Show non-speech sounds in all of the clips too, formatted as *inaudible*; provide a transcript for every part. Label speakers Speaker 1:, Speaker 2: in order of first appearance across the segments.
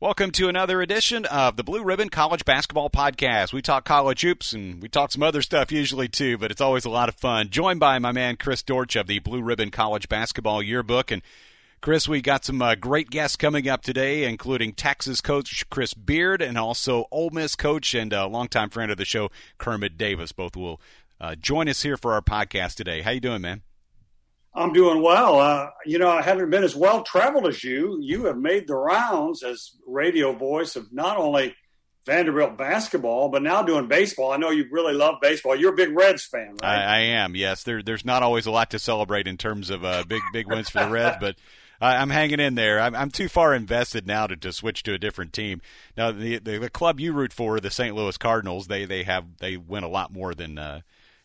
Speaker 1: Welcome to another edition of the Blue Ribbon College Basketball Podcast. We talk college hoops and we talk some other stuff usually too, but it's always a lot of fun. Joined by my man Chris Dortch of the Blue Ribbon College Basketball Yearbook. And Chris, we got some uh, great guests coming up today, including Texas coach Chris Beard and also Ole Miss coach and a longtime friend of the show, Kermit Davis. Both will uh, join us here for our podcast today. How you doing, man?
Speaker 2: I'm doing well. Uh, you know, I haven't been as well traveled as you. You have made the rounds as radio voice of not only Vanderbilt basketball, but now doing baseball. I know you really love baseball. You're a big Reds fan, right?
Speaker 1: I, I am. Yes, there, there's not always a lot to celebrate in terms of uh, big big wins for the Reds, but I'm hanging in there. I'm, I'm, too far invested now to, to switch to a different team. Now, the, the, the club you root for, the St. Louis Cardinals, they they have they win a lot more than. Uh,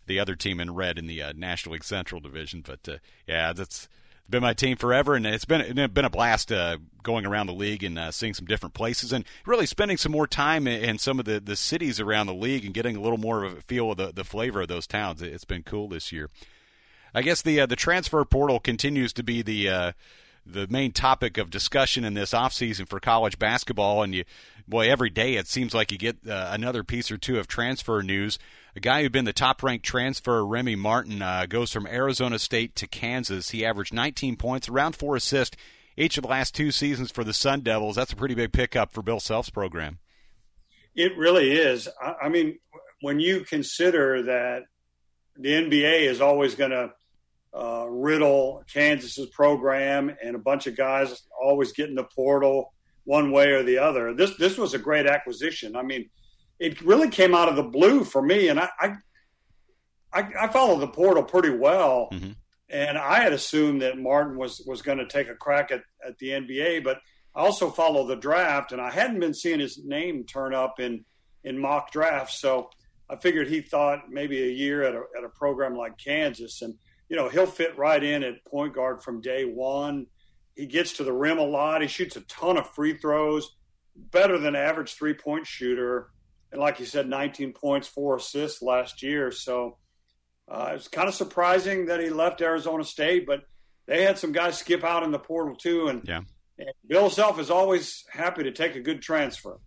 Speaker 1: the other team in red in the uh, National League Central Division. But uh, yeah, that's been my team forever, and it's been it's been a blast uh, going around the league and uh, seeing some different places, and really spending some more time in, in, some of the, the cities around the league and getting a little more of a feel of the, the flavor of those towns. It's been cool this year. I guess the uh, the transfer portal continues to be the uh, the main topic of discussion in this offseason for college basketball, and you boy every day it seems like you get uh, another piece or two of transfer news a guy who'd been the top ranked transfer, Remy Martin, uh, goes from Arizona State to Kansas. He averaged 19 points, around four assists each of the last two seasons for the Sun Devils. That's a pretty big pickup for Bill Self's program.
Speaker 2: It really is. I, I mean, when you consider that the NBA is always going to uh, riddle Kansas's program and a bunch of guys always getting the portal one way or the other. This this was a great acquisition. I mean, it really came out of the blue for me. And I, I, I, I follow the portal pretty well. Mm-hmm. And I had assumed that Martin was, was going to take a crack at, at the NBA, but I also follow the draft and I hadn't been seeing his name turn up in, in mock drafts. So I figured he thought maybe a year at a, at a program like Kansas and, you know, he'll fit right in at point guard from day one. He gets to the rim a lot. He shoots a ton of free throws, better than average three point shooter and like you said, 19 points, four assists last year. So uh, it's kind of surprising that he left Arizona State, but they had some guys skip out in the portal too, and,
Speaker 1: yeah.
Speaker 2: and Bill Self is always happy to take a good transfer.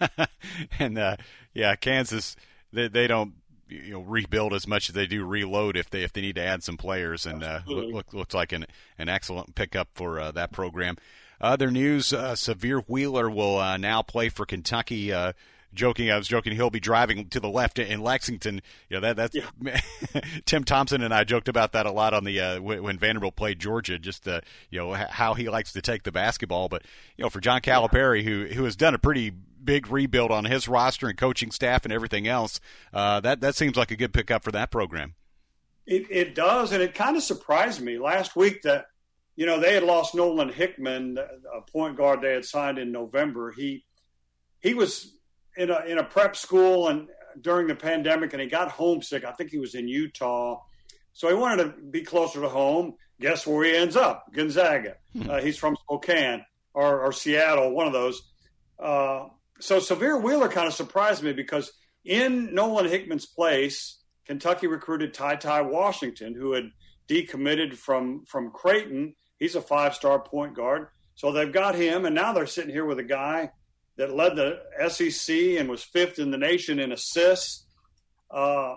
Speaker 2: *laughs*
Speaker 1: and uh, yeah, Kansas, they, they don't you know rebuild as much as they do reload if they if they need to add some players, and uh, look, looks like an an excellent pickup for uh, that program. Other news: uh, Sahvir Wheeler will uh, now play for Kentucky. Uh, joking. I was joking. He'll be driving to the left in Lexington. You know that that's yeah. *laughs* Tim Thompson and I joked about that a lot on the uh, when Vanderbilt played Georgia. Just uh, you know how he likes to take the basketball. But you know for John Calipari, who who has done a pretty big rebuild on his roster and coaching staff and everything else, uh, that that seems like a good pickup for that program.
Speaker 2: It, it does, and it kind of surprised me last week that you know they had lost Nolan Hickman, a point guard they had signed in November. He he was in a in a prep school and during the pandemic, and he got homesick. I think he was in Utah, so he wanted to be closer to home. Guess where he ends up? Gonzaga. Hmm. Uh, he's from Spokane or, or, Seattle, one of those. Uh, so Sahvir Wheeler kind of surprised me because in Nolan Hickman's place, Kentucky recruited Ty Ty Washington, who had decommitted from from Creighton. He's a five star point guard. So they've got him, and now they're sitting here with a guy that led the SEC and was fifth in the nation in assists. Uh,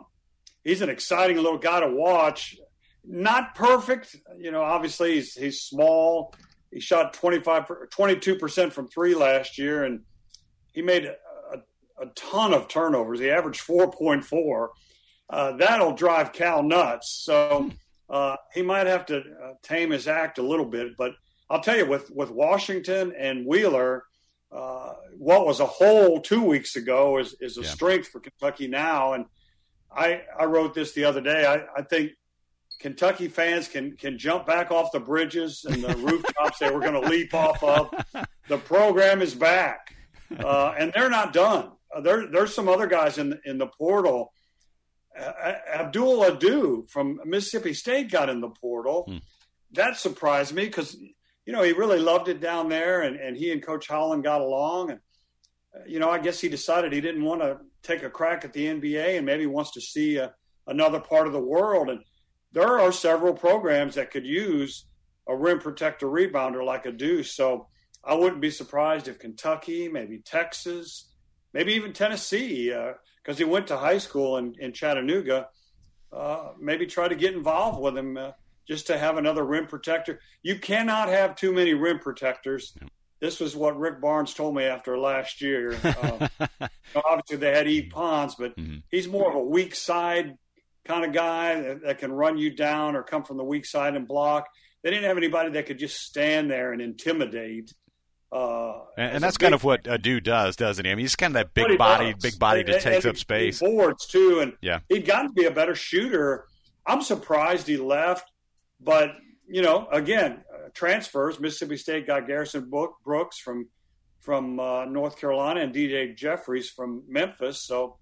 Speaker 2: he's an exciting little guy to watch. Not perfect, you know. Obviously, he's he's small. He shot 25, 22 percent from three last year, and he made a, a, ton of turnovers. He averaged four point four. Uh, that'll drive Cal nuts. So uh, he might have to uh, tame his act a little bit. But I'll tell you, with with Washington and Wheeler, uh, what was a hole two weeks ago is, is a yeah. strength for Kentucky now. And I, I wrote this the other day. I, I think Kentucky fans can can jump back off the bridges and the rooftops they were going to leap off of. *laughs* The program is back, uh, and they're not done. Uh, there, there's some other guys in in the portal. Uh, Abdul Ado from Mississippi State got in the portal. Hmm. That surprised me because you know, he really loved it down there, and, and he and Coach Holland got along. And, uh, you know, I guess he decided he didn't want to take a crack at the NBA and maybe wants to see a, uh, another part of the world. And there are several programs that could use a rim protector rebounder like a Deuce. So I wouldn't be surprised if Kentucky, maybe Texas, maybe even Tennessee, because uh, he went to high school in, in Chattanooga, uh, maybe try to get involved with him uh, just to have another rim protector. You cannot have too many rim protectors. This was what Rick Barnes told me after last year. Uh, *laughs* obviously, they had Yves Pons, but mm-hmm. he's more of a weak side kind of guy that, that can run you down or come from the weak side and block. They didn't have anybody that could just stand there and intimidate.
Speaker 1: Uh, and, and that's kind of what Ado does, doesn't he? I mean, he's kind of that big body, big body that takes up space.
Speaker 2: Boards too, and
Speaker 1: yeah,
Speaker 2: he'd gotten to be a better shooter. I'm surprised he left, but you know, again, uh, transfers. Mississippi State got Garrison Book, Brooks from from uh, North Carolina and DJ Jeffries from Memphis, so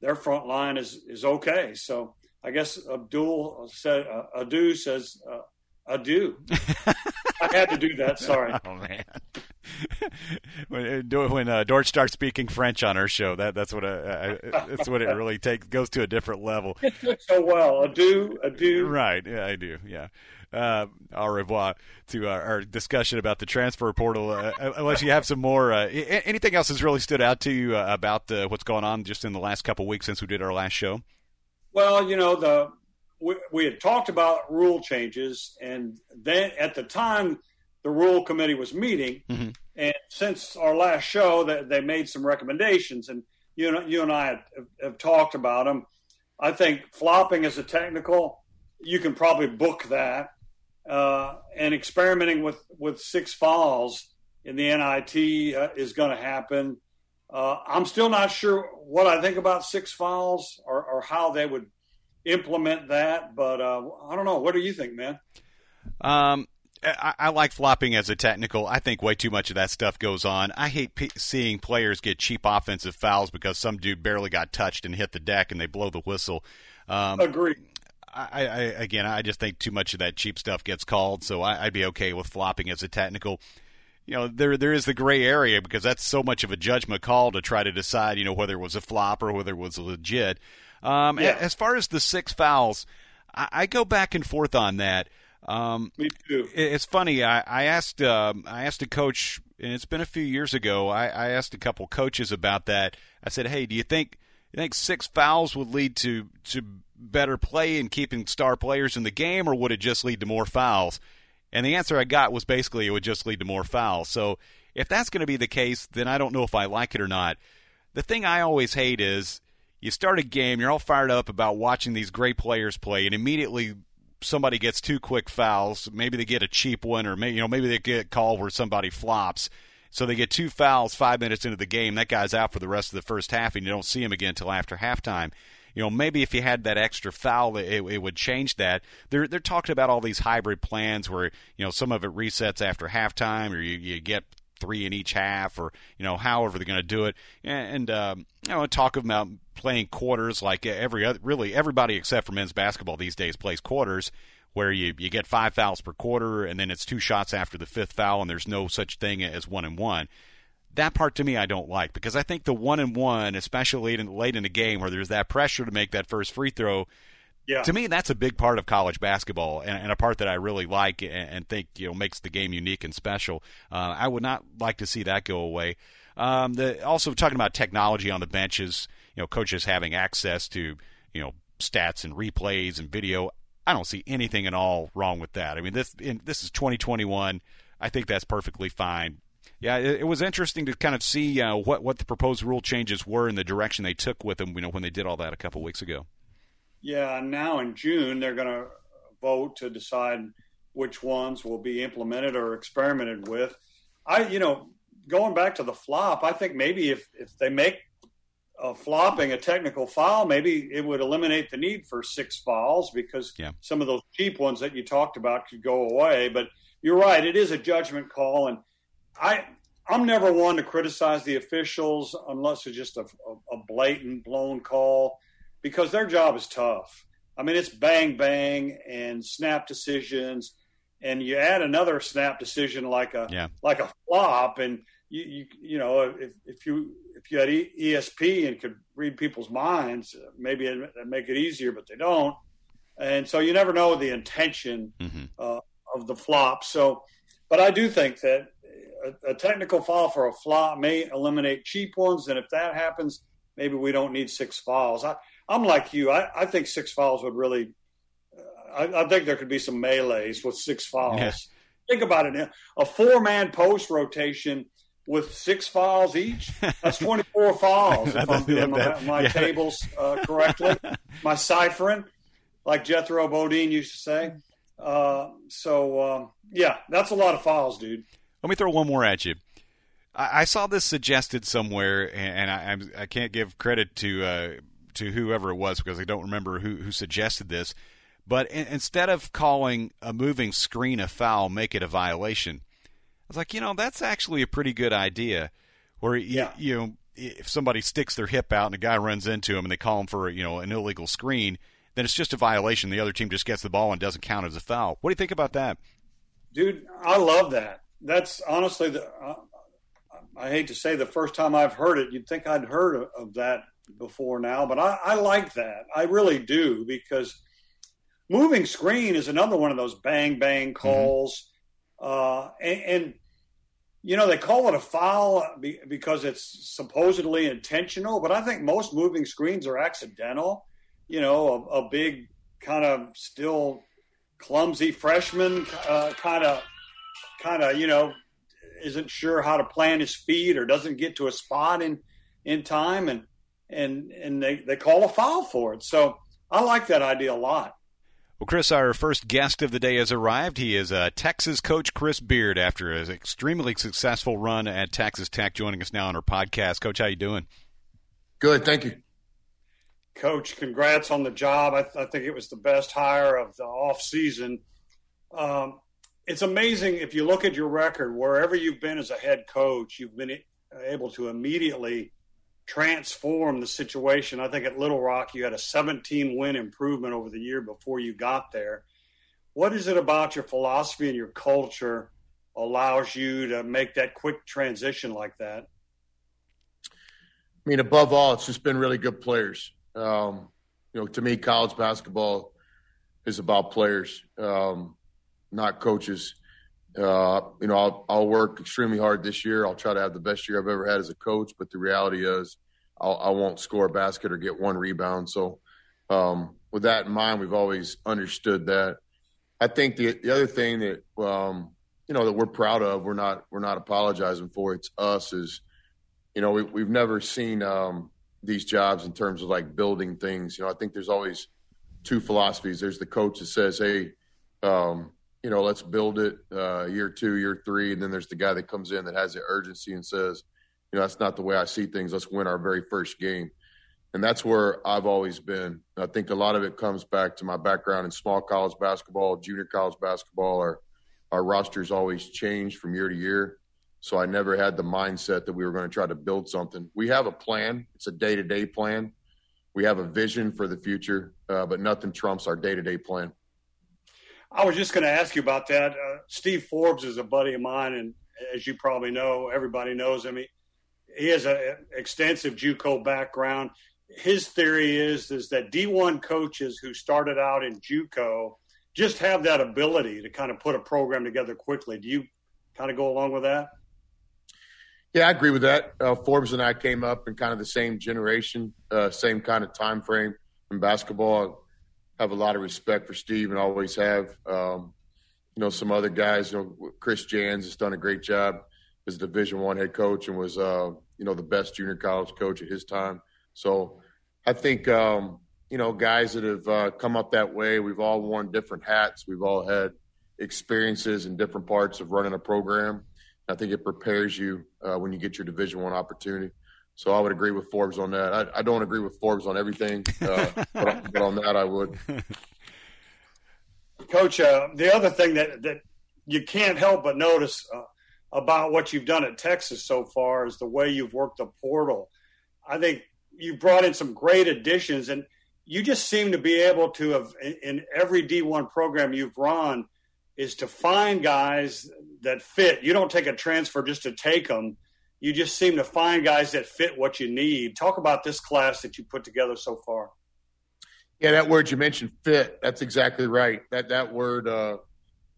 Speaker 2: their front line is is okay. So I guess Abdul said uh, Ado says uh, adieu. *laughs* I had to do that. Sorry.
Speaker 1: Oh man. *laughs* when uh, when uh, Dort starts speaking French on our show, that that's what uh, that's what it really takes goes to a different level.
Speaker 2: so well, adieu, adieu.
Speaker 1: Right, yeah, I do, yeah. Uh, au revoir to our, our, discussion about the transfer portal. Uh, uh unless you have some more, uh, anything else has really stood out to you uh, about what's going on just in the last couple weeks since we did our last show?
Speaker 2: Well, you know the we, we had talked about rule changes, and then at the time the rule committee was meeting, mm-hmm. and since our last show, that they made some recommendations, and you know, you and I have, have, talked about them. I think flopping is a technical. You can probably book that, uh, and experimenting with with six fouls in the NIT uh, is going to happen. Uh, I'm still not sure what I think about six fouls or, or how they would implement that, but uh, I don't know. What do you think, man?
Speaker 1: Um, I, I, like flopping as a technical. I think way too much of that stuff goes on. I hate p- seeing players get cheap offensive fouls because some dude barely got touched and hit the deck and they blow the whistle.
Speaker 2: Um, Agree.
Speaker 1: I, I, again, I just think too much of that cheap stuff gets called, so I, would be okay with flopping as a technical. You know, there there is the gray area because that's so much of a judgment call to try to decide, you know, whether it was a flop or whether it was legit. Um, yeah. As far as the six fouls, I, I go back and forth on that. Um,
Speaker 2: Me too.
Speaker 1: It's funny. I, I asked um, I asked a coach, and it's been a few years ago. I, I asked a couple coaches about that. I said, "Hey, do you think you think six fouls would lead to to better play and keeping star players in the game, or would it just lead to more fouls?" And the answer I got was basically it would just lead to more fouls. So if that's going to be the case, then I don't know if I like it or not. The thing I always hate is you start a game, you're all fired up about watching these great players play, and immediately somebody gets two quick fouls. Maybe they get a cheap one, or maybe you know maybe they get called where somebody flops. So they get two fouls five minutes into the game. That guy's out for the rest of the first half, and you don't see him again until after halftime. You know, maybe if you had that extra foul, it, it would change that. They're they're talking about all these hybrid plans where you know some of it resets after halftime, or you, you get three in each half, or you know however they're going to do it. And um, you know, talk about playing quarters like every other, really everybody except for men's basketball these days plays quarters where you, you get five fouls per quarter and then it's two shots after the fifth foul and there's no such thing as one and one. That part to me I don't like because I think the one and one, especially late in, late in the game where there's that pressure to make that first free throw,
Speaker 2: yeah.
Speaker 1: To me, that's a big part of college basketball, and, and, a part that I really like and, and, think you know makes the game unique and special. Uh, I would not like to see that go away. Um, the, also talking about technology on the benches, you know, coaches having access to you know stats and replays and video. I don't see anything at all wrong with that. I mean, this in, this is 2021. I think that's perfectly fine. Yeah, it, it was interesting to kind of see uh, what what the proposed rule changes were and the direction they took with them. You know, when they did all that a couple weeks ago.
Speaker 2: Yeah, now in June they're going to vote to decide which ones will be implemented or experimented with. I, you know, going back to the flop, I think maybe if if they make a flopping a technical foul, maybe it would eliminate the need for six fouls because
Speaker 1: yeah.
Speaker 2: some of those cheap ones that you talked about could go away. But you're right; it is a judgment call, and I I'm never one to criticize the officials unless it's just a, a blatant blown call because their job is tough. I mean, it's bang bang and snap decisions, and you add another snap decision like a
Speaker 1: yeah.
Speaker 2: like a flop, and you you, you know if, if you if you had ESP and could read people's minds, maybe it'd make it easier, but they don't, and so you never know the intention mm-hmm. uh, of the flop. So, but I do think that a, a, technical foul for a flop may eliminate cheap ones, and if that happens, maybe we don't need six fouls. I, I'm like you. I, I, think six fouls would really. Uh, I, I, think there could be some melees with six fouls. Yeah. Think about it. A four man post rotation with six fouls each. That's *laughs* 24 fouls if I'm doing my, my yeah. tables uh, correctly. *laughs* my ciphering, like Jethro Bodine used to say. Uh, so, um, yeah, that's a lot of fouls, dude.
Speaker 1: Let me throw one more at you. I, I saw this suggested somewhere, and, and I, I, can't give credit to uh, to whoever it was because I don't remember who, who suggested this. But in, instead of calling a moving screen a foul, make it a violation – was like, you know, that's actually a pretty good idea. Where yeah. you, you know, if somebody sticks their hip out and a guy runs into him and they call him for you know an illegal screen, then it's just a violation. The other team just gets the ball and doesn't count as a foul. What do you think about that?
Speaker 2: Dude, I love that. That's honestly the. Uh, I hate to say the first time I've heard it, you'd think I'd heard of, of that before now, but I, I like that. I really do because moving screen is another one of those bang bang mm-hmm. calls. Mm-hmm. Uh, and, and, you know, they call it a foul because it's supposedly intentional, but I think most moving screens are accidental. You know, a, a big kind of still clumsy freshman, kind of, kind of, you know, isn't sure how to plan his feet or doesn't get to a spot in in time, and and and they they call a foul for it. So I like that idea a lot.
Speaker 1: Well, Chris, our first guest of the day has arrived. He is uh, Texas coach Chris Beard after an extremely successful run at Texas Tech, joining us now on our podcast. Coach, how you doing?
Speaker 3: Good, thank you.
Speaker 2: Coach, congrats on the job. I, th- I think it was the best hire of the off season. Um, it's amazing if you look at your record, wherever you've been as a head coach, you've been able to immediately transform the situation. I think at Little Rock, you had a 17 win improvement over the year before you got there. What is it about your philosophy and your culture allows you to make that quick transition like that?
Speaker 3: I mean, above all, it's just been really good players. Um, you know, to me, college basketball is about players, um, not coaches. Uh, you know, I'll, I'll, work extremely hard this year. I'll try to have the best year I've ever had as a coach. But the reality is, I'll, I will not score a basket or get one rebound. So, um, with that in mind, we've always understood that. I think the the other thing that um, you know that we're proud of, we're not we're not apologizing for. It's us is, you know, we, we've never seen um, these jobs in terms of like building things. You know, I think there's always two philosophies. There's the coach that says, "Hey, um, you know, let's build it uh, year two, year three. And then there's the guy that comes in that has the urgency and says, you know, that's not the way I see things. Let's win our very first game. And that's where I've always been. I think a lot of it comes back to my background in small college basketball, junior college basketball. Our, our rosters always change from year to year. So I never had the mindset that we were going to try to build something. We have a plan, it's a day to day plan. We have a vision for the future, uh, but nothing trumps our day to day plan.
Speaker 2: I was just going to ask you about that. Uh, Steve Forbes is a buddy of mine, and as you probably know, everybody knows him. He, he has an extensive JUCO background. His theory is is that D1 coaches who started out in JUCO just have that ability to kind of put a program together quickly. Do you kind of go along with that?
Speaker 3: Yeah, I agree with that. Uh, Forbes and I came up in kind of the same generation, uh, same kind of time frame in basketball have a lot of respect for Steve and always have. Um, you know, some other guys, you know, Chris Jans has done a great job as Division One head coach and was, uh, you know, the best junior college coach at his time. So I think, um, you know, guys that have uh, come up that way, we've all worn different hats. We've all had experiences in different parts of running a program. I think it prepares you uh, when you get your Division One opportunity. So I would agree with Forbes on that. I, I don't agree with Forbes on everything, uh, but, but, on that I would. *laughs*
Speaker 2: Coach, uh, the other thing that that you can't help but notice uh, about what you've done at Texas so far is the way you've worked the portal. I think you brought in some great additions, and you just seem to be able to have in every D1 program you've run is to find guys that fit. You don't take a transfer just to take them you just seem to find guys that fit what you need. Talk about this class that you put together so far.
Speaker 3: Yeah, that word you mentioned, fit. That's exactly right. That that word, uh,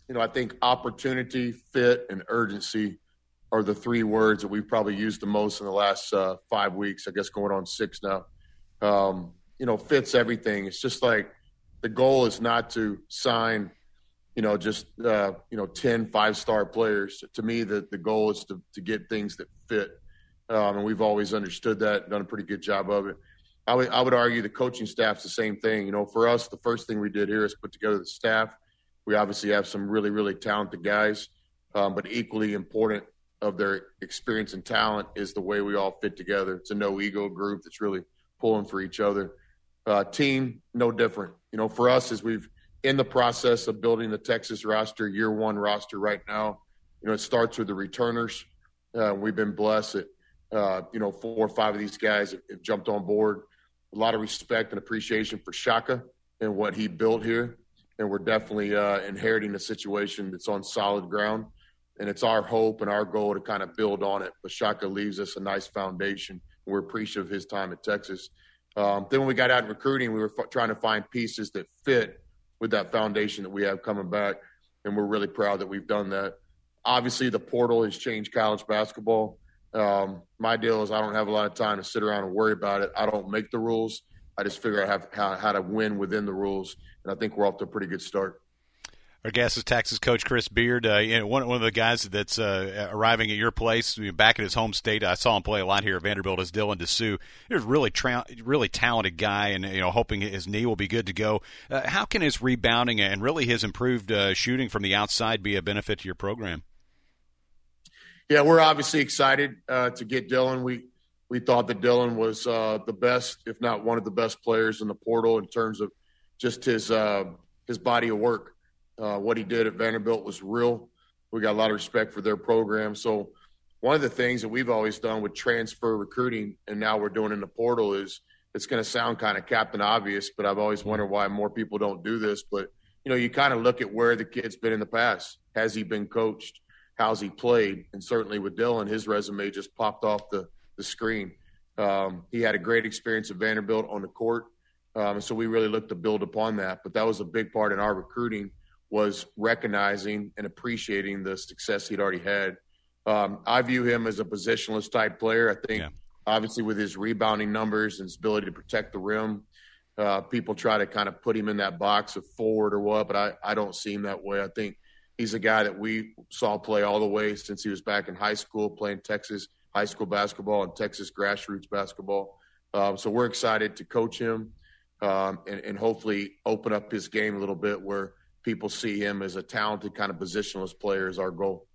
Speaker 3: you know, I think opportunity, fit, and urgency are the three words that we've probably used the most in the last uh, five weeks. I guess going on six now. Um, you know, fits everything. It's just like the goal is not to sign, you know, just uh, you know 10 five star players. To me, the the goal is to to get things that fit, um, and we've always understood that, done a pretty good job of it. I would I would argue the coaching staff's the same thing. You know, for us, the first thing we did here is put together the staff. We obviously have some really really talented guys, um, but equally important of their experience and talent is the way we all fit together. It's a no ego group that's really pulling for each other. Uh, team, no different. You know, for us, as we've in the process of building the Texas roster, year one roster right now, you know, it starts with the returners. Uh, we've been blessed that, uh, you know, four or five of these guys have, have, jumped on board. A lot of respect and appreciation for Shaka and what he built here. And we're definitely uh, inheriting a situation that's on solid ground and it's our hope and our goal to kind of build on it. But Shaka leaves us a nice foundation. We're appreciative of his time at Texas. Um, then when we got out in recruiting, we were f- trying to find pieces that fit with that foundation that we have coming back, and we're really proud that we've done that. Obviously, the portal has changed college basketball. Um, my deal is I don't have a lot of time to sit around and worry about it. I don't make the rules. I just figure out how, how, how to win within the rules, and I think we're off to a pretty good start.
Speaker 1: Our guest is Texas coach Chris Beard. Uh, you know, one, one of the guys that's uh, arriving at your place back in his home state. I saw him play a lot here at Vanderbilt as Dylan Disu. He's a really, tra- really talented guy, and you know, hoping his knee will be good to go. Uh, how can his rebounding and really his improved uh, shooting from the outside be a benefit to your program?
Speaker 3: Yeah, we're obviously excited uh, to get Dylan. We we thought that Dylan was uh, the best, if not one of the best players in the portal in terms of just his his body of work. Uh, what he did at Vanderbilt was real. We got a lot of respect for their program. So one of the things that we've always done with transfer recruiting, and now we're doing in the portal, is it's going to sound kind of captain obvious, but I've always wondered why more people don't do this. But you know, you kind of look at where the kid's been in the past. Has he been coached? How's he played? And certainly with Dylan, his resume just popped off the the screen. Um, he had a great experience at Vanderbilt on the court, um, so we really looked to build upon that. But that was a big part in our recruiting was recognizing and appreciating the success he'd already had. Um, I view him as a positionless type player. I think, yeah. obviously, with his rebounding numbers and his ability to protect the rim, uh, people try to kind of put him in that box of forward or what, but I, I don't see him that way. I think he's a guy that we saw play all the way since he was back in high school, playing Texas high school basketball and Texas grassroots basketball. Um, so we're excited to coach him um, and, and hopefully open up his game a little bit where – people see him as a talented kind of positionless player is our goal.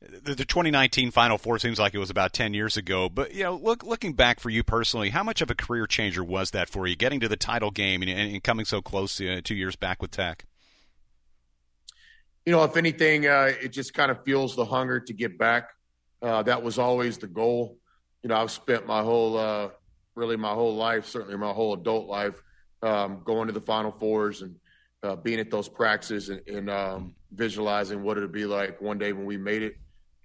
Speaker 1: The, the 2019 Final Four seems like it was about 10 years ago, but you know, look, looking back for you personally, how much of a career changer was that for you, getting to the title game and, and coming so close uh, two years back with Tech?
Speaker 3: You know, if anything, uh, it just kind of fuels the hunger to get back. Uh, that was always the goal. You know, I've spent my whole, uh, really my whole life, certainly my whole adult life, um, going to the Final Fours and uh, being at those practices and, and um, visualizing what it'd be like one day when we made it.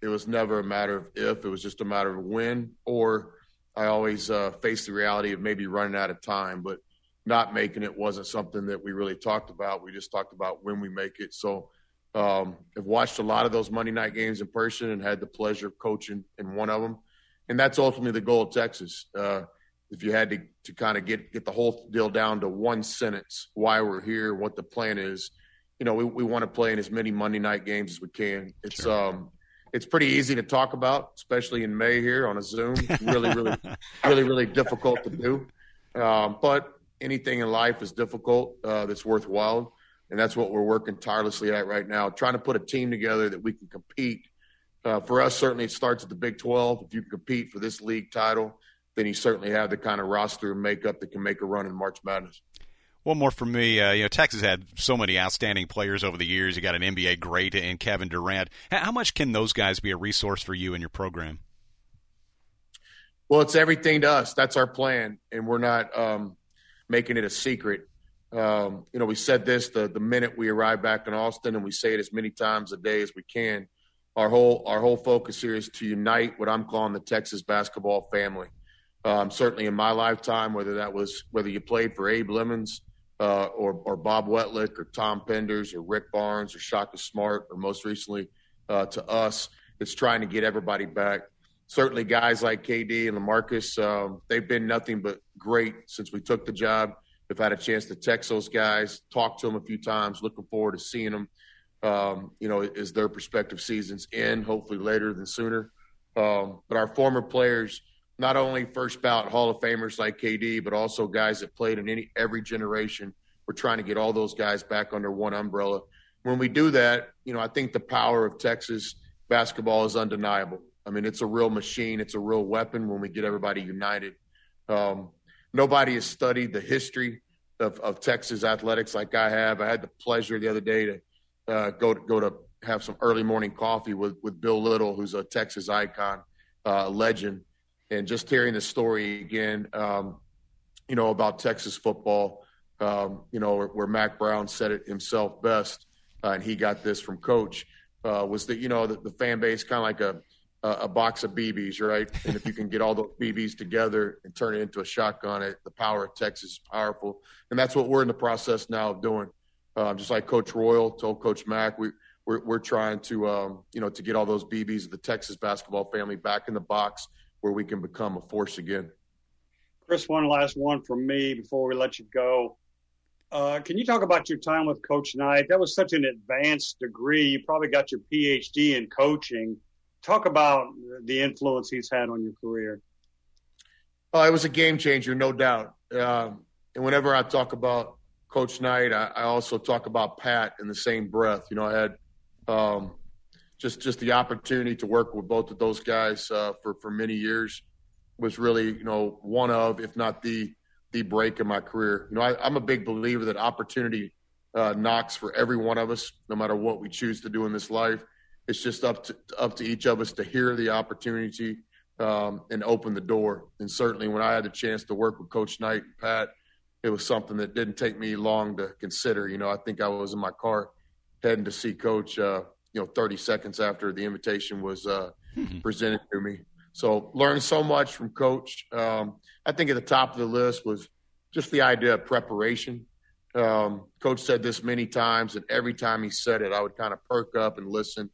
Speaker 3: It was never a matter of if; it was just a matter of when. Or I always uh, faced the reality of maybe running out of time, but not making it wasn't something that we really talked about. We just talked about when we make it. So um, I've watched a lot of those Monday night games in person and had the pleasure of coaching in one of them. And that's ultimately the goal of Texas. Uh, if you had to, to kind of get, get the whole deal down to one sentence, why we're here, what the plan is, you know, we, we want to play in as many Monday night games as we can. It's, sure. um, it's pretty easy to talk about, especially in May here on a Zoom. Really, really, *laughs* really, really difficult to do. Um, but anything in life is difficult uh, that's worthwhile. And that's what we're working tirelessly at right now, trying to put a team together that we can compete. Uh, for us, certainly it starts at the Big 12. If you can compete for this league title, then you certainly have the kind of roster and makeup that can make a run in March Madness.
Speaker 1: One more for me. Uh, you know, Texas had so many outstanding players over the years. You got an NBA great in Kevin Durant. How much can those guys be a resource for you and your program?
Speaker 3: Well, it's everything to us. That's our plan, and we're not um, making it a secret. Um, you know, we said this the the minute we arrived back in Austin, and we say it as many times a day as we can. Our whole our whole focus here is to unite what I'm calling the Texas basketball family. Um, certainly in my lifetime, whether that was whether you played for Abe Lemons uh, or, or Bob Weltlich or Tom Penders or Rick Barnes or Shaka Smart or most recently uh, to us, it's trying to get everybody back. Certainly, guys like KD and LaMarcus, um, they've been nothing but great since we took the job. We've had a chance to text those guys, talk to them a few times. Looking forward to seeing them. Um, you know, as their prospective seasons end, hopefully later than sooner. Um, but our former players, not only first ballot Hall of Famers like KD, but also guys that played in any every generation. We're trying to get all those guys back under one umbrella. When we do that, you know, I think the power of Texas basketball is undeniable. I mean, it's a real machine. It's a real weapon when we get everybody united. Um, nobody has studied the history of, of, Texas athletics like I have. I had the pleasure the other day to uh, go to, go to have some early morning coffee with with Bill Little, who's a Texas icon, uh, legend, and just hearing the story again, um, you know, about Texas football. Um, you know, where, where, Mack Brown said it himself best, uh, and he got this from Coach. Uh, was that you know the, the fan base kind of like a a box of BBs, right? *laughs* And if you can get all those BBs together and turn it into a shotgun, it, the power of Texas is powerful, and that's what we're in the process now of doing. Uh, just like Coach Royal told Coach Mack, we we're, we're trying to um, you know to get all those BBs of the Texas basketball family back in the box where we can become a force again.
Speaker 2: Chris, one last one from me before we let you go. Uh, can you talk about your time with Coach Knight? That was such an advanced degree. You probably got your PhD in coaching. Talk about the influence he's had on your career.
Speaker 3: Oh, it was a game changer, no doubt. Um, and whenever I talk about Coach Knight, I, I, also talk about Pat in the same breath. You know, I had um, just just the opportunity to work with both of those guys uh, for for many years was really you know one of, if not the the break in my career. You know, I, am a big believer that opportunity uh, knocks for every one of us, no matter what we choose to do in this life. It's just up to up to each of us to hear the opportunity um, and open the door. And certainly, when I had the chance to work with Coach Knight and Pat, it was something that didn't take me long to consider. You know, I think I was in my car heading to see Coach. Uh, you know, 30 seconds after the invitation was uh, mm-hmm. presented to me. So learned so much from Coach. Um, I think at the top of the list was just the idea of preparation. Um, Coach said this many times, and every time he said it, I would kind of perk up and listen.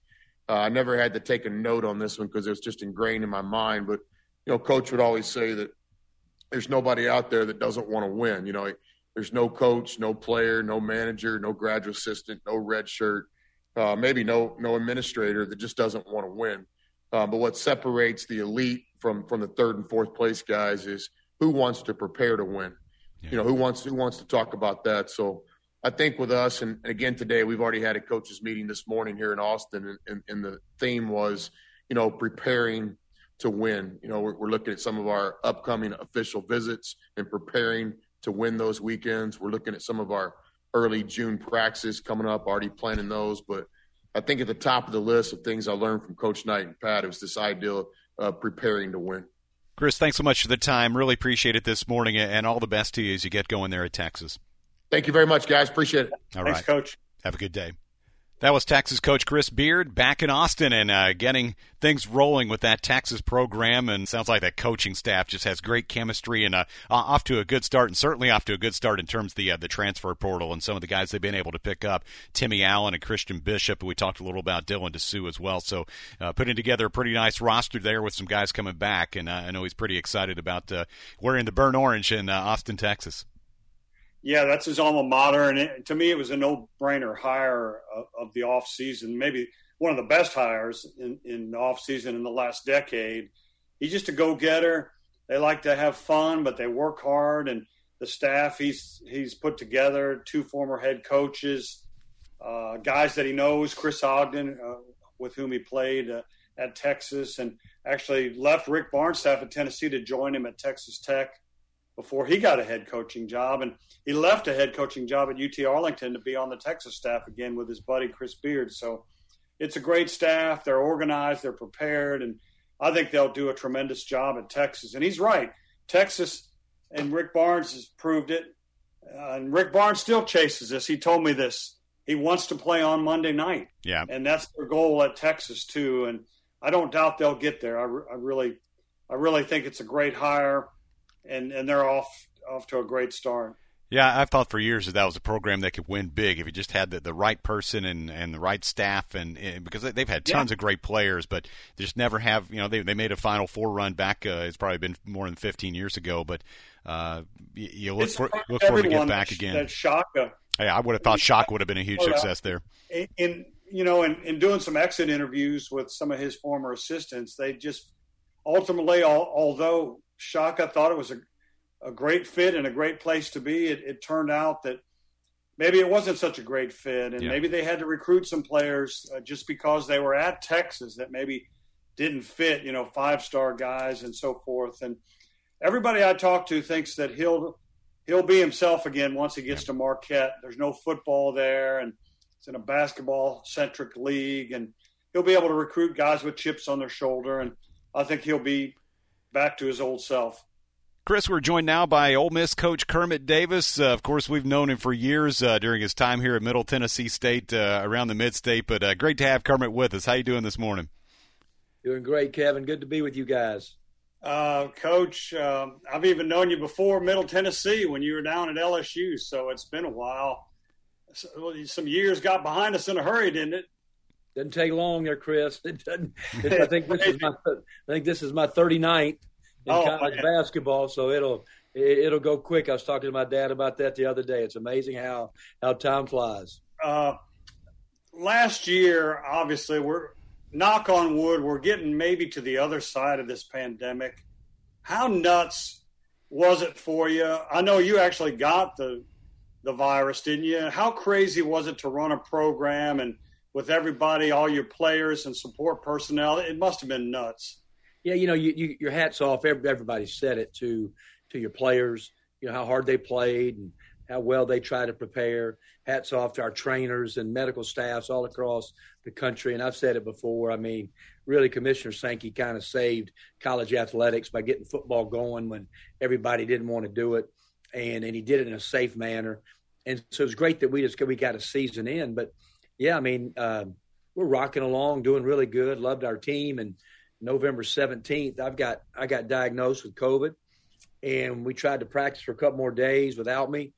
Speaker 3: Uh, I never had to take a note on this one because it was just ingrained in my mind. But you know, Coach would always say that there's nobody out there that doesn't want to win. You know, there's no coach, no player, no manager, no graduate assistant, no red shirt, uh, maybe no no administrator that just doesn't want to win. Uh, but what separates the elite from from the third and fourth place guys is who wants to prepare to win. Yeah. You know, who wants who wants to talk about that. So I think with us, and, and again today, we've already had a coaches meeting this morning here in Austin, and, and, and the theme was, you know, preparing to win. You know, we're, we're looking at some of our upcoming official visits and preparing to win those weekends. We're looking at some of our early June practices coming up, already planning those. But I think at the top of the list of things I learned from Coach Knight and Pat it was this idea of uh, preparing to win.
Speaker 1: Chris, thanks so much for the time. Really appreciate it this morning, and all the best to you as you get going there at Texas.
Speaker 3: Thank you very much, guys. Appreciate it.
Speaker 1: All
Speaker 2: Thanks,
Speaker 1: right.
Speaker 2: Coach.
Speaker 1: Have a good day. That was Texas coach Chris Beard back in Austin and uh, getting things rolling with that Texas program. And sounds like that coaching staff just has great chemistry and uh, off to a good start, and certainly off to a good start in terms of the uh, the transfer portal and some of the guys they've been able to pick up. Timmy Allen and Christian Bishop. We talked a little about Dylan Disu as well. So uh, putting together a pretty nice roster there with some guys coming back, and uh, I know he's pretty excited about uh, wearing the burnt orange in Austin, Texas.
Speaker 2: Yeah, that's his alma mater, and it, to me, it was a no-brainer hire of, of, the off season. Maybe one of the best hires in, in the off season in the last decade. He's just a go-getter. They like to have fun, but they work hard, and the staff he's he's put together. Two former head coaches, uh, guys that he knows, Chris Ogden, uh, with whom he played uh, at Texas, and actually left Rick Barnes' staff at Tennessee to join him at Texas Tech before he got a head coaching job. And he left a head coaching job at UT Arlington to be on the Texas staff again with his buddy Chris Beard. So it's a great staff. They're organized, they're prepared, and I think they'll do a tremendous job at Texas. And he's right. Texas and Rick Barnes has proved it. Uh, and Rick Barnes still chases this. He told me this. He wants to play on Monday night.
Speaker 1: Yeah.
Speaker 2: And that's their goal at Texas too. And I don't doubt they'll get there. I, re- I really, I really think it's a great hire and and they're off off to a great start.
Speaker 1: Yeah, I've thought for years that that was a program that could win big if you just had the, the right person and, and the right staff, and, and because they've had tons yeah. of great players, but they just never have. You know, they they made a Final Four run back. Uh, it's probably been more than 15 years ago, but uh, you, you look for look forward to get back again.
Speaker 2: That Shaka.
Speaker 1: Yeah, I would have thought Shock would have been a huge success there.
Speaker 2: In you know, in, in doing some exit interviews with some of his former assistants, they just ultimately, although Shaka thought it was a a great fit and a great place to be. It, it turned out that maybe it wasn't such a great fit, and yeah. maybe they had to recruit some players uh, just because they were at Texas that maybe didn't fit, you know, five star guys and so forth. And everybody I talk to thinks that he'll he'll be himself again once he gets to Marquette. There's no football there, and it's in a basketball centric league, and he'll be able to recruit guys with chips on their shoulder, and I think he'll be back to his old self.
Speaker 1: Chris, we're joined now by Ole Miss coach Kermit Davis. Uh, of course, we've known him for years uh, during his time here at Middle Tennessee State, uh, around the Mid-State. But uh, great to have Kermit with us. How you doing this morning?
Speaker 4: Doing great, Kevin. Good to be with you guys.
Speaker 2: Uh, coach, um, I've even known you before Middle Tennessee when you were down at LSU, so it's been a while. Some years got behind us in a hurry, didn't it?
Speaker 4: Didn't take long there, Chris. It doesn't. It, I think this is *laughs* my. I think this is my 39th in oh, college man. basketball, so it'll it'll go quick. I was talking to my dad about that the other day. It's amazing how how time flies.
Speaker 2: Uh, last year, obviously, we're knock on wood, we're getting maybe to the other side of this pandemic. How nuts was it for you? I know you actually got the the virus, didn't you? How crazy was it to run a program and with everybody, all your players and support personnel? It must have been nuts
Speaker 4: yeah, you know, you, you, your hats off. Everybody said it to to your players. You know how hard they played and how well they try to prepare. Hats off to our trainers and medical staffs all across the country. And I've said it before. I mean, really, Commissioner Sankey kind of saved college athletics by getting football going when everybody didn't want to do it, and and he did it in a safe manner. And so it's great that we just we got a season in. But yeah, I mean, uh, we're rocking along, doing really good. Loved our team and November 17th, I've got I got diagnosed with COVID, and we tried to practice for a couple more days without me,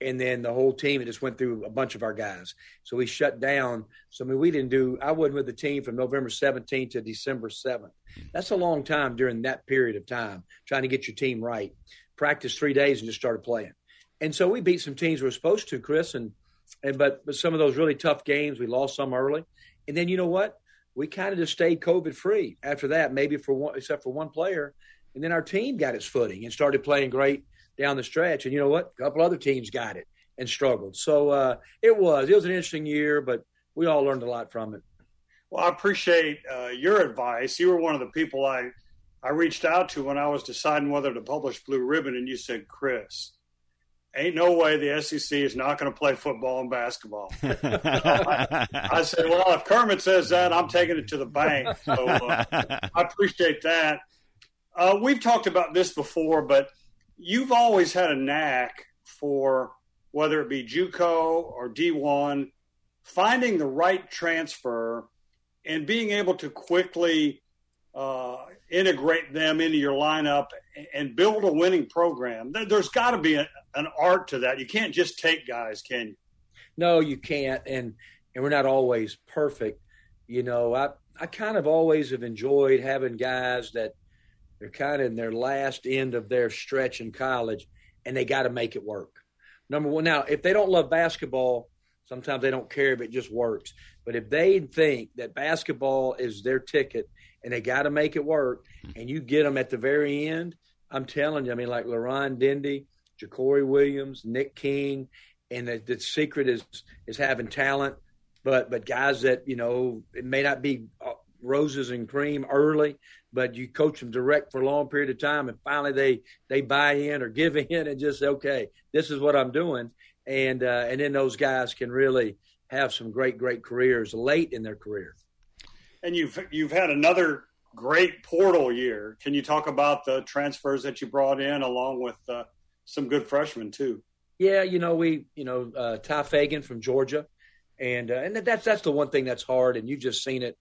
Speaker 4: and then the whole team it just went through a bunch of our guys. So we shut down. So I mean, we didn't do. I wasn't with the team from November 17th to December 7th. That's a long time during that period of time trying to get your team right. Practice three days and just started playing, and so we beat some teams we were supposed to, Chris, and and but but some of those really tough games we lost some early, and then you know what? we kind of just stayed COVID free after that, maybe for one, except for one player. And then our team got its footing and started playing great down the stretch. And you know what? A couple other teams got it and struggled. So uh, it was it was an interesting year, but we all learned a lot from it.
Speaker 2: Well, I appreciate uh, your advice. You were one of the people I I reached out to when I was deciding whether to publish Blue Ribbon, and you said, Chris, ain't no way the SEC is not going to play football and basketball. I, *laughs* I, said, well, if Kermit says that, I'm taking it to the bank. So uh, I appreciate that. Uh, we've talked about this before, but you've always had a knack for whether it be JUCO or D1, finding the right transfer and being able to quickly uh, integrate them into your lineup and build a winning program. There's got to be a, an art to that. You can't just take guys, can you?
Speaker 4: No, you can't, and and we're not always perfect. You know, I I kind of always have enjoyed having guys that they're kind of in their last end of their stretch in college, and they got to make it work. Number one, now if they don't love basketball, sometimes they don't care if it just works. But if they think that basketball is their ticket and they got to make it work, and you get them at the very end, I'm telling you, I mean, like LaRon Dendy, JaCorey Williams, Nick King, and the, the secret is is having talent, but but guys that you know it may not be uh, roses and cream early, but you coach them direct for a long period of time, and finally they they buy in or *laughs* give in and just say, okay, this is what I'm doing, and uh, and then those guys can really have some great great careers late in their career.
Speaker 2: And you've you've had another great portal year. Can you talk about the transfers that you brought in along with uh, some good freshmen too?
Speaker 4: Yeah, you know we you know uh, Tye Fagan from Georgia, and uh, and that's that's the one thing that's hard, and you've just seen it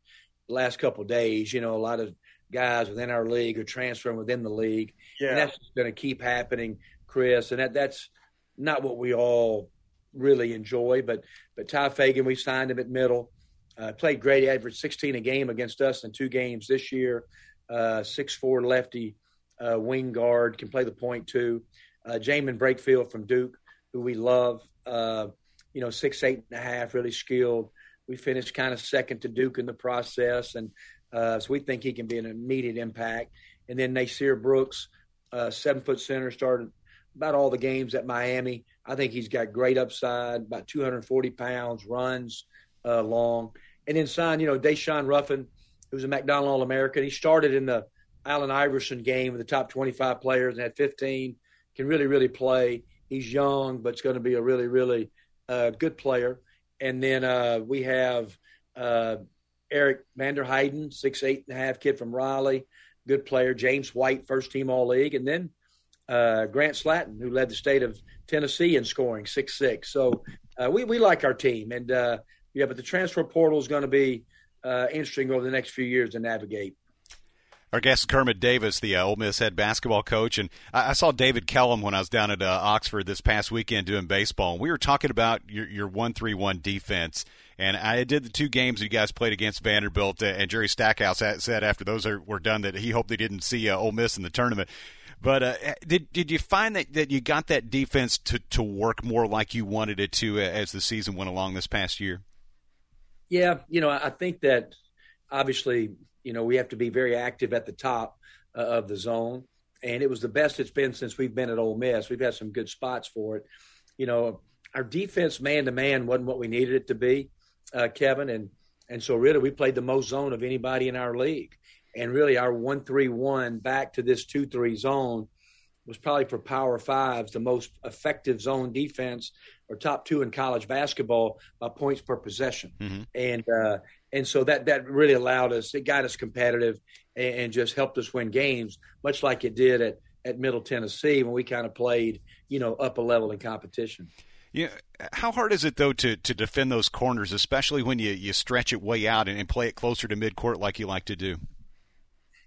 Speaker 4: the last couple of days. You know, a lot of guys within our league are transferring within the league, yeah. and that's going to keep happening, Chris. And that that's not what we all really enjoy. But but Tye Fagan, we signed him at middle. Uh, played great, averaged 16 a game against us in two games this year. Uh, six four lefty uh, wing guard can play the point too. Uh, Jaemyn Brakefield from Duke, who we love. Uh, you know, six eight and a half, really skilled. We finished kind of second to Duke in the process, and uh, so we think he can be an immediate impact. And then Nysier Brooks, uh, seven foot center, started about all the games at Miami. I think he's got great upside, about 240 pounds, runs uh, long. And then signed, you know, Daeshun Ruffin, who's a McDonald All American. He started in the Allen Iverson game with the top 25 players and had 15. Can really, really play. He's young, but it's going to be a really, really uh, good player. And then uh, we have uh, Eric Vanderheiden, six eight and a half kid from Raleigh, good player. James White, first team All League, and then uh, Grant Slatton, who led the state of Tennessee in scoring, six six. So uh, we we like our team, and uh, yeah, but the transfer portal is going to be interesting over the next few years to navigate.
Speaker 1: Our guest Kermit Davis, the uh, Ole Miss head basketball coach, and I, I saw David Kellum when I was down at uh, Oxford this past weekend doing baseball. And we were talking about your your one three one defense, and I did the two games you guys played against Vanderbilt, uh, and Jerry Stackhouse said after those are, were done that he hoped they didn't see uh, Ole Miss in the tournament. But uh, did did you find that, that you got that defense to, to work more like you wanted it to uh, as the season went along this past year?
Speaker 4: Yeah, you know, I think that obviously you know, we have to be very active at the top uh, of the zone. And it was the best it's been since we've been at Ole Miss. We've had some good spots for it. You know, our defense man to man wasn't what we needed it to be, uh, Kevin. And and so really we played the most zone of anybody in our league. And really our one three one back to this two three zone was probably for power fives the most effective zone defense or top two in college basketball by points per possession. Mm-hmm. And uh, and so that that really allowed us. It got us competitive and, and, just helped us win games, much like it did at at Middle Tennessee when we kind of played, you know, up a level in competition.
Speaker 1: Yeah, how hard is it though to, to defend those corners, especially when you, you stretch it way out and, and play it closer to midcourt like you like to do?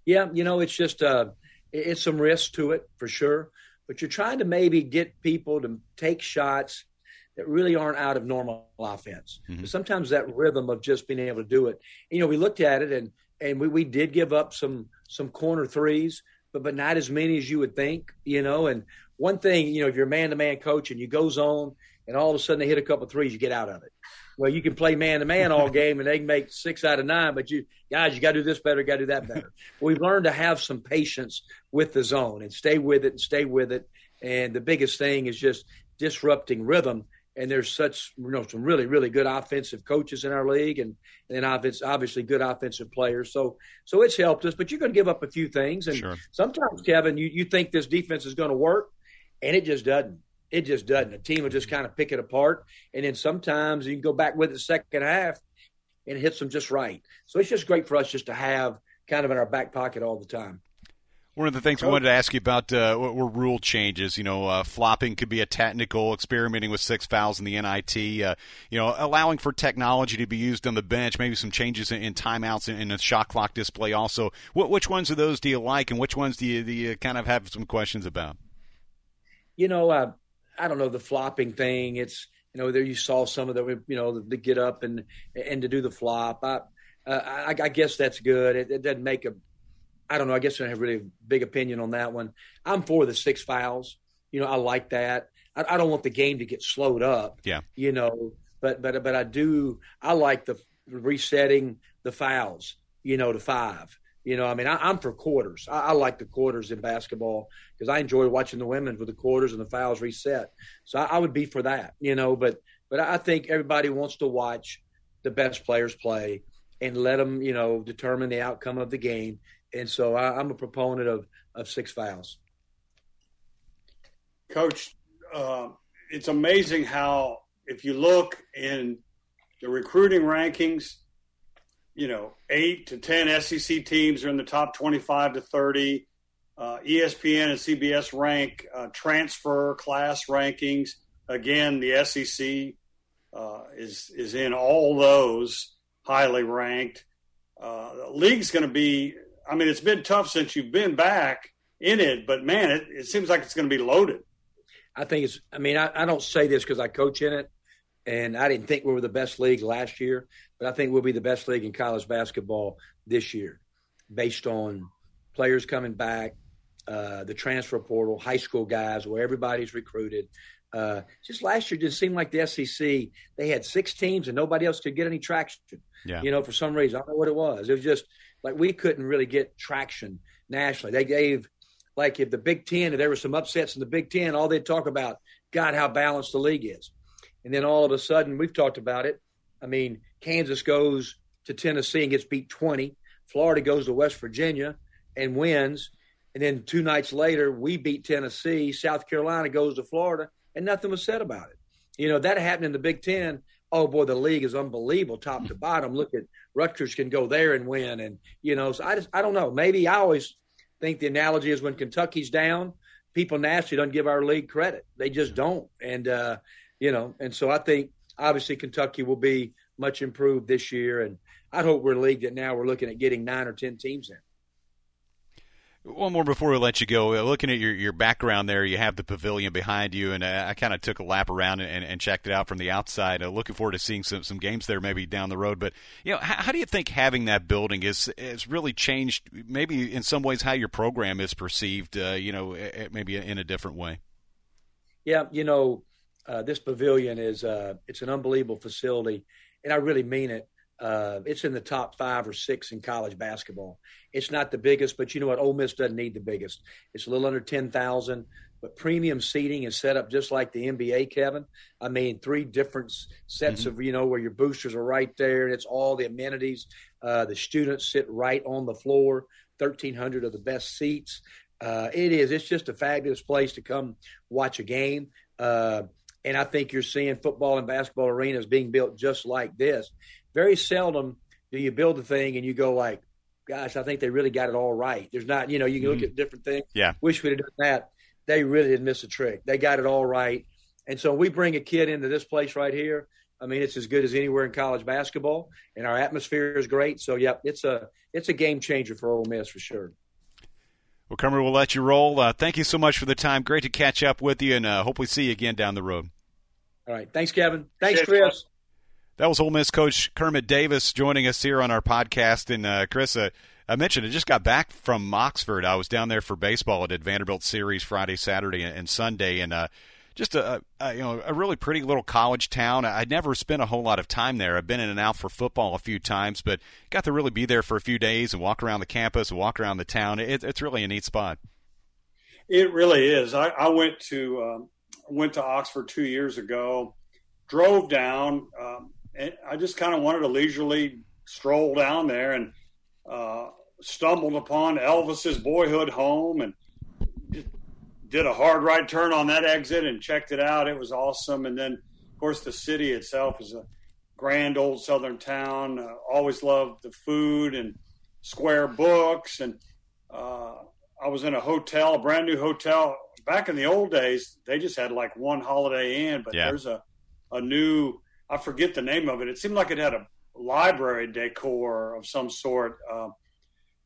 Speaker 4: Yeah, you know, it's just uh, it's some risk to it for sure, but you're trying to maybe get people to take shots that really aren't out of normal offense. Mm-hmm. Sometimes that rhythm of just being able to do it. You know, we looked at it and and we, we did give up some some corner threes, but but not as many as you would think. You know, and one thing, you know, if you're a man to man coach and you go zone and all of a sudden they hit a couple threes, you get out of it. Well, you can play man to man all *laughs* game and they can make six out of nine, but you guys, you got to do this better, got to do that better. We've learned to have some patience with the zone and stay with it and stay with it. And the biggest thing is just disrupting rhythm and there's such you know some really really good offensive coaches in our league and and obviously good offensive players. So so it's helped us but you're going to give up a few things. And sure. sometimes Kevin you you think this defense is going to work and it just doesn't. It just doesn't. The team will just kind of pick it apart and then sometimes you can go back with the second half and it hits them just right. So it's just great for us just to have kind of in our back pocket all the time
Speaker 1: one of the things we wanted to ask you about uh, were rule changes. You know, uh, flopping could be a technical, experimenting with six fouls in the NIT. Uh, you know, allowing for technology to be used on the bench. Maybe some changes in, in timeouts and in the shot clock display. Also, what, which ones of those do you like, and which ones do you, do you kind of have some questions about?
Speaker 4: You know, uh, I don't know the flopping thing. It's you know there you saw some of the you know the, the get up and and to do the flop. I, uh, I, I guess that's good. It, it doesn't make a I don't know. I guess I have really a big opinion on that one. I'm for the six fouls. You know, I like that. I, I, don't want the game to get slowed up.
Speaker 1: Yeah.
Speaker 4: You know, but but but I do. I like the resetting the fouls. You know, to five. You know, I mean, I, am for quarters. I, I, like the quarters in basketball because I enjoy watching the women with the quarters and the fouls reset. So I, I would be for that. You know, but but I think everybody wants to watch the best players play and let them, you know, determine the outcome of the game and so I, am a proponent of of six fouls.
Speaker 2: Coach, uh, it's amazing how if you look in the recruiting rankings, you know, eight to ten SEC teams are in the top twenty-five to thirty. Uh, ESPN and CBS rank uh, transfer class rankings. Again, the SEC uh, is is in all those highly ranked. Uh, the league's going to be I mean, it's been tough since you've been back in it, but man, it, it seems like it's going to be loaded.
Speaker 4: I think it's. I mean, I, I don't say this because I coach in it, and I didn't think we were the best league last year, but I think we'll be the best league in college basketball this year, based on players coming back, uh, the transfer portal, high school guys, where everybody's recruited. Uh, just last year, it just seemed like the SEC they had six teams and nobody else could get any traction.
Speaker 1: Yeah.
Speaker 4: You know, for some reason, I don't know what it was. It was just like we couldn't really get traction nationally. They gave like if the Big Ten, if there were some upsets in the Big Ten, all they'd talk about, God, how balanced the league is. And then all of a sudden, we've talked about it. I mean, Kansas goes to Tennessee and gets beat 20. Florida goes to West Virginia and wins. And then two nights later, we beat Tennessee. South Carolina goes to Florida, and nothing was said about it. You know, that happened in the Big Ten. Oh, boy, the league is unbelievable, top to bottom. Look at Rutgers can go there and win. And, you know, so I just, I don't know. Maybe I always think the analogy is when Kentucky's down, people nationally don't give our league credit. They just don't. And, uh, you know, and so I think obviously Kentucky will be much improved this year. And I hope we're a league that now we're looking at getting nine or 10 teams in.
Speaker 1: One more before we let you go. Uh, looking at your, your background there, you have the pavilion behind you, and uh, I kind of took a lap around and, and checked it out from the outside. Uh, looking forward to seeing some, some games there maybe down the road. But you know, how, how do you think having that building is has really changed? Maybe in some ways how your program is perceived. Uh, you know, maybe in a different way.
Speaker 4: Yeah, you know, uh, this pavilion is uh, it's an unbelievable facility, and I really mean it. Uh, it's in the top five or six in college basketball. It's not the biggest, but you know what? Ole Miss doesn't need the biggest. It's a little under ten thousand, but premium seating is set up just like the NBA. Kevin, I mean, three different sets mm-hmm. of you know where your boosters are right there, and it's all the amenities. Uh, the students sit right on the floor. Thirteen hundred of the best seats. Uh, it is. It's just a fabulous place to come watch a game. Uh, and I think you're seeing football and basketball arenas being built just like this very seldom do you build a thing and you go like, gosh, I think they really got it all right. There's not, you know, you can look mm-hmm. at different things.
Speaker 1: Yeah.
Speaker 4: Wish we'd have done that. They really didn't miss a trick. They got it all right. And so we bring a kid into this place right here. I mean, it's as good as anywhere in college basketball, and our atmosphere is great. So, yep, it's a it's a game changer for Ole Miss for sure.
Speaker 1: Well, Kermit, we'll let you roll. Uh, thank you so much for the time. Great to catch up with you, and uh, hopefully see you again down the road.
Speaker 4: All right. Thanks, Kevin. Thanks, Chris.
Speaker 1: That was Ole Miss coach Kermit Davis joining us here on our podcast. And uh, Chris, uh, I mentioned I just got back from Oxford. I was down there for baseball. I did Vanderbilt series Friday, Saturday, and Sunday, and uh, just a, a, you know a really pretty little college town. I'd never spent a whole lot of time there. I've been in and out for football a few times, but got to really be there for a few days and walk around the campus and walk around the town. It, it's really a neat spot.
Speaker 2: It really is. I, I went to um, went to Oxford two years ago. Drove down. Um, and I just kind of wanted to leisurely stroll down there and uh, stumbled upon Elvis's boyhood home and did a hard right turn on that exit and checked it out. It was awesome. And then, of course, the city itself is a grand old southern town. Uh, always loved the food and square books. And uh, I was in a hotel, a brand new hotel. Back in the old days, they just had like one Holiday Inn, but yeah. there's a, a new I forget the name of it. It seemed like it had a library decor of some sort, uh,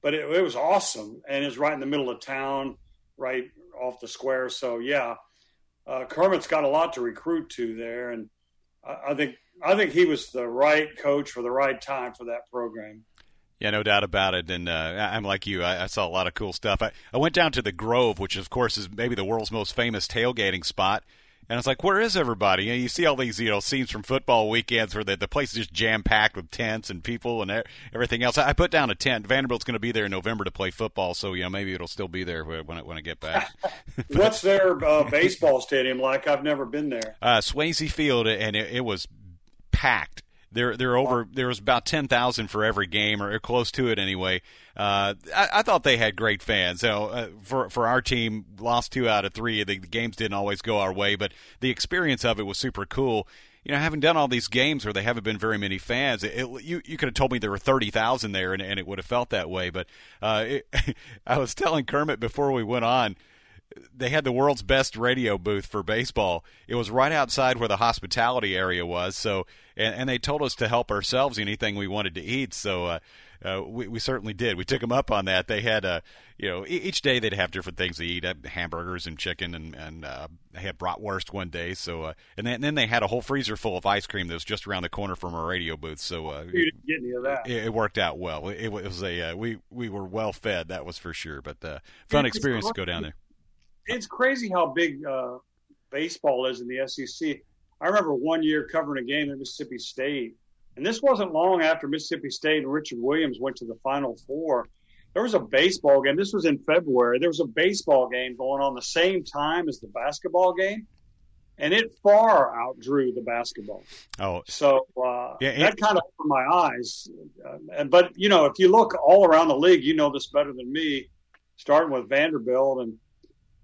Speaker 2: but it, it, was awesome, and it's right in the middle of town, right off the square. So yeah, uh, Kermit's got a lot to recruit to there, and I, I think I think he was the right coach for the right time for that program.
Speaker 1: Yeah, no doubt about it. And uh, I'm like you. I, I, saw a lot of cool stuff. I, I went down to the Grove, which of course is maybe the world's most famous tailgating spot. And it's like, where is everybody? And you see all these, you know, scenes from football weekends where the, the place is just jam packed with tents and people and everything else. I put down a tent. Vanderbilt's going to be there in November to play football, so you know maybe it'll still be there when I, when I get back. *laughs*
Speaker 2: What's their uh, baseball stadium like? I've never been there.
Speaker 1: Uh, Swayze Field, and it, it was packed there, there over. There was about ten thousand for every game, or close to it anyway. Uh, I, I, thought they had great fans. So uh, for for our team, lost two out of three. The, the, games didn't always go our way, but the experience of it was super cool. You know, having done all these games where they haven't been very many fans, it, it, you you could have told me there were thirty thousand there, and, and, it would have felt that way. But uh, *laughs* I was telling Kermit before we went on they had the world's best radio booth for baseball. It was right outside where the hospitality area was. So, and, and they told us to help ourselves anything we wanted to eat. So, uh, uh, we, we certainly did. We took them up on that. They had, uh, you know, each day they'd have different things to eat, uh, hamburgers and chicken, and and uh, they had bratwurst one day. So, uh, and then and then they had a whole freezer full of ice cream that was just around the corner from our radio booth. So, uh,
Speaker 2: you didn't get any of that.
Speaker 1: It, it worked out well. It, it was a uh, we we were well fed. That was for sure. But uh, fun experience to go down there.
Speaker 2: It's crazy how big uh, baseball is in the SEC. I remember one year covering a game at Mississippi State, and this wasn't long after Mississippi State and Richard Williams went to the Final Four. There was a baseball game. This was in February. There was a baseball game going on the same time as the basketball game, and it far outdrew the basketball.
Speaker 1: Oh,
Speaker 2: So uh,
Speaker 1: Yeah,
Speaker 2: that kind of opened my eyes. Uh, but you know, if you look all around the league, you know this better than me. Starting with Vanderbilt, and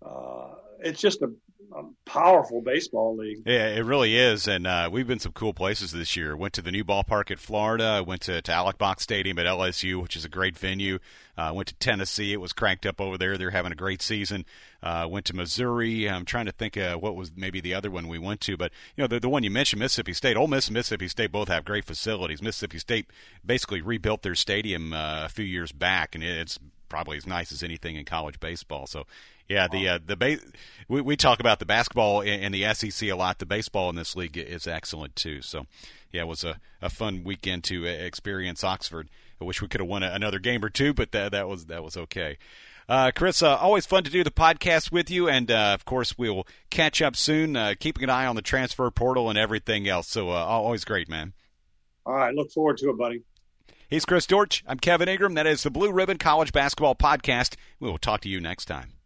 Speaker 2: uh, it's just a, a powerful baseball league.
Speaker 1: Yeah, it really is, and uh, we've been some cool places this year. Went to the new ballpark at Florida. Went to, to Alex Box Stadium at LSU, which is a great venue. Uh, went to Tennessee. It was cranked up over there. They're having a great season. Uh, went to Missouri. I'm trying to think what was maybe the other one we went to, but you know the the one you mentioned, Mississippi State. Ole Miss and Mississippi State both have great facilities. Mississippi State basically rebuilt their stadium uh, a few years back, and it's probably as nice as anything in college baseball. So, yeah, the uh, the ba- we we talk about the basketball in, in the SEC a lot. The baseball in this league is excellent too. So, yeah, it was a, a fun weekend to uh, experience Oxford. I wish we could have won a, another game or two, but that that was that was okay. Uh, Chris, uh, always fun to do the podcast with you, and uh, of course we will catch up soon. Uh, keeping an eye on the transfer portal and everything else. So, uh, always great, man.
Speaker 2: All right, look forward to it, buddy.
Speaker 1: He's Chris Dortch. I'm Kevin Ingram. That is the Blue Ribbon College Basketball Podcast. We will talk to you next time.